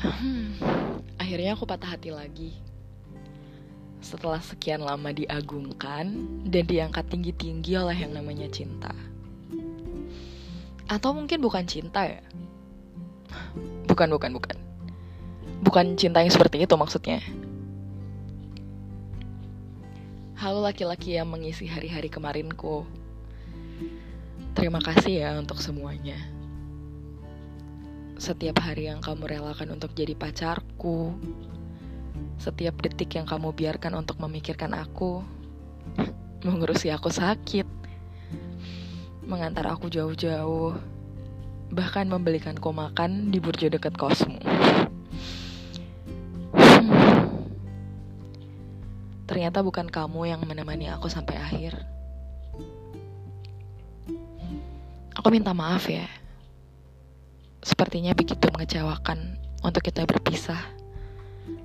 Hmm, akhirnya aku patah hati lagi. Setelah sekian lama diagungkan dan diangkat tinggi-tinggi oleh yang namanya cinta. Atau mungkin bukan cinta ya? Bukan, bukan, bukan. Bukan cinta yang seperti itu maksudnya. Halo laki-laki yang mengisi hari-hari kemarinku. Terima kasih ya untuk semuanya setiap hari yang kamu relakan untuk jadi pacarku, setiap detik yang kamu biarkan untuk memikirkan aku, mengurusi aku sakit, mengantar aku jauh-jauh, bahkan membelikanku makan di burjo dekat kosmu. Ternyata bukan kamu yang menemani aku sampai akhir. Aku minta maaf ya Sepertinya begitu mengecewakan untuk kita berpisah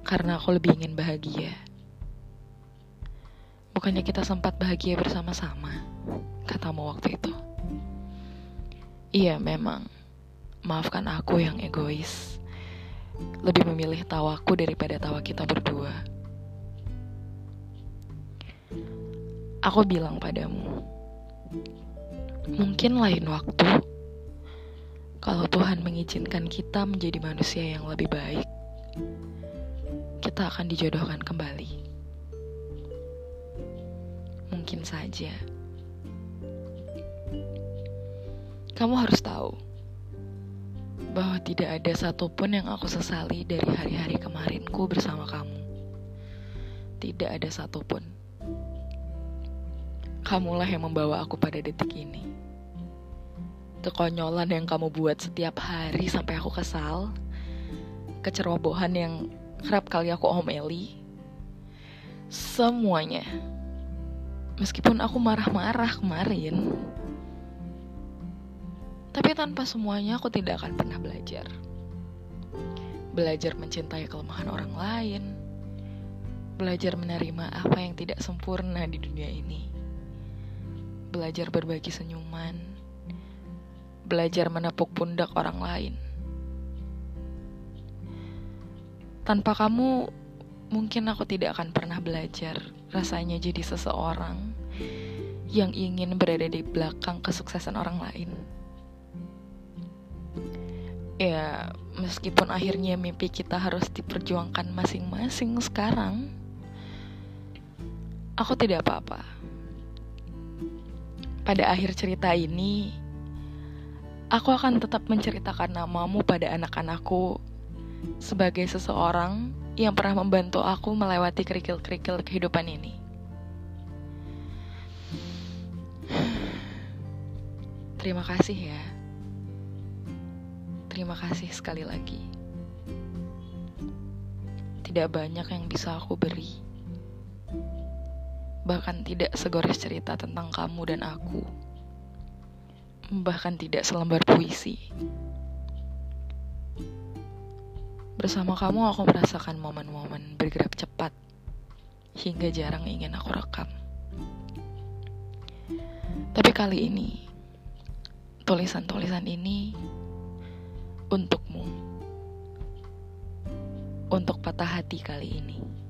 karena aku lebih ingin bahagia. Bukannya kita sempat bahagia bersama-sama, katamu waktu itu. Iya, memang. Maafkan aku yang egois. Lebih memilih tawaku daripada tawa kita berdua. Aku bilang padamu, mungkin lain waktu kalau Tuhan mengizinkan kita menjadi manusia yang lebih baik, kita akan dijodohkan kembali. Mungkin saja. Kamu harus tahu bahwa tidak ada satupun yang aku sesali dari hari-hari kemarinku bersama kamu. Tidak ada satupun. Kamulah yang membawa aku pada detik ini kekonyolan yang kamu buat setiap hari sampai aku kesal, kecerobohan yang kerap kali aku omeli, semuanya. Meskipun aku marah-marah kemarin, tapi tanpa semuanya aku tidak akan pernah belajar. Belajar mencintai kelemahan orang lain, belajar menerima apa yang tidak sempurna di dunia ini, belajar berbagi senyuman, belajar menepuk pundak orang lain. Tanpa kamu, mungkin aku tidak akan pernah belajar rasanya jadi seseorang yang ingin berada di belakang kesuksesan orang lain. Ya, meskipun akhirnya mimpi kita harus diperjuangkan masing-masing sekarang, aku tidak apa-apa. Pada akhir cerita ini, aku akan tetap menceritakan namamu pada anak-anakku sebagai seseorang yang pernah membantu aku melewati kerikil-kerikil kehidupan ini. Terima kasih ya. Terima kasih sekali lagi. Tidak banyak yang bisa aku beri. Bahkan tidak segores cerita tentang kamu dan aku bahkan tidak selembar puisi. Bersama kamu aku merasakan momen-momen bergerak cepat hingga jarang ingin aku rekam. Tapi kali ini, tulisan-tulisan ini untukmu. Untuk patah hati kali ini.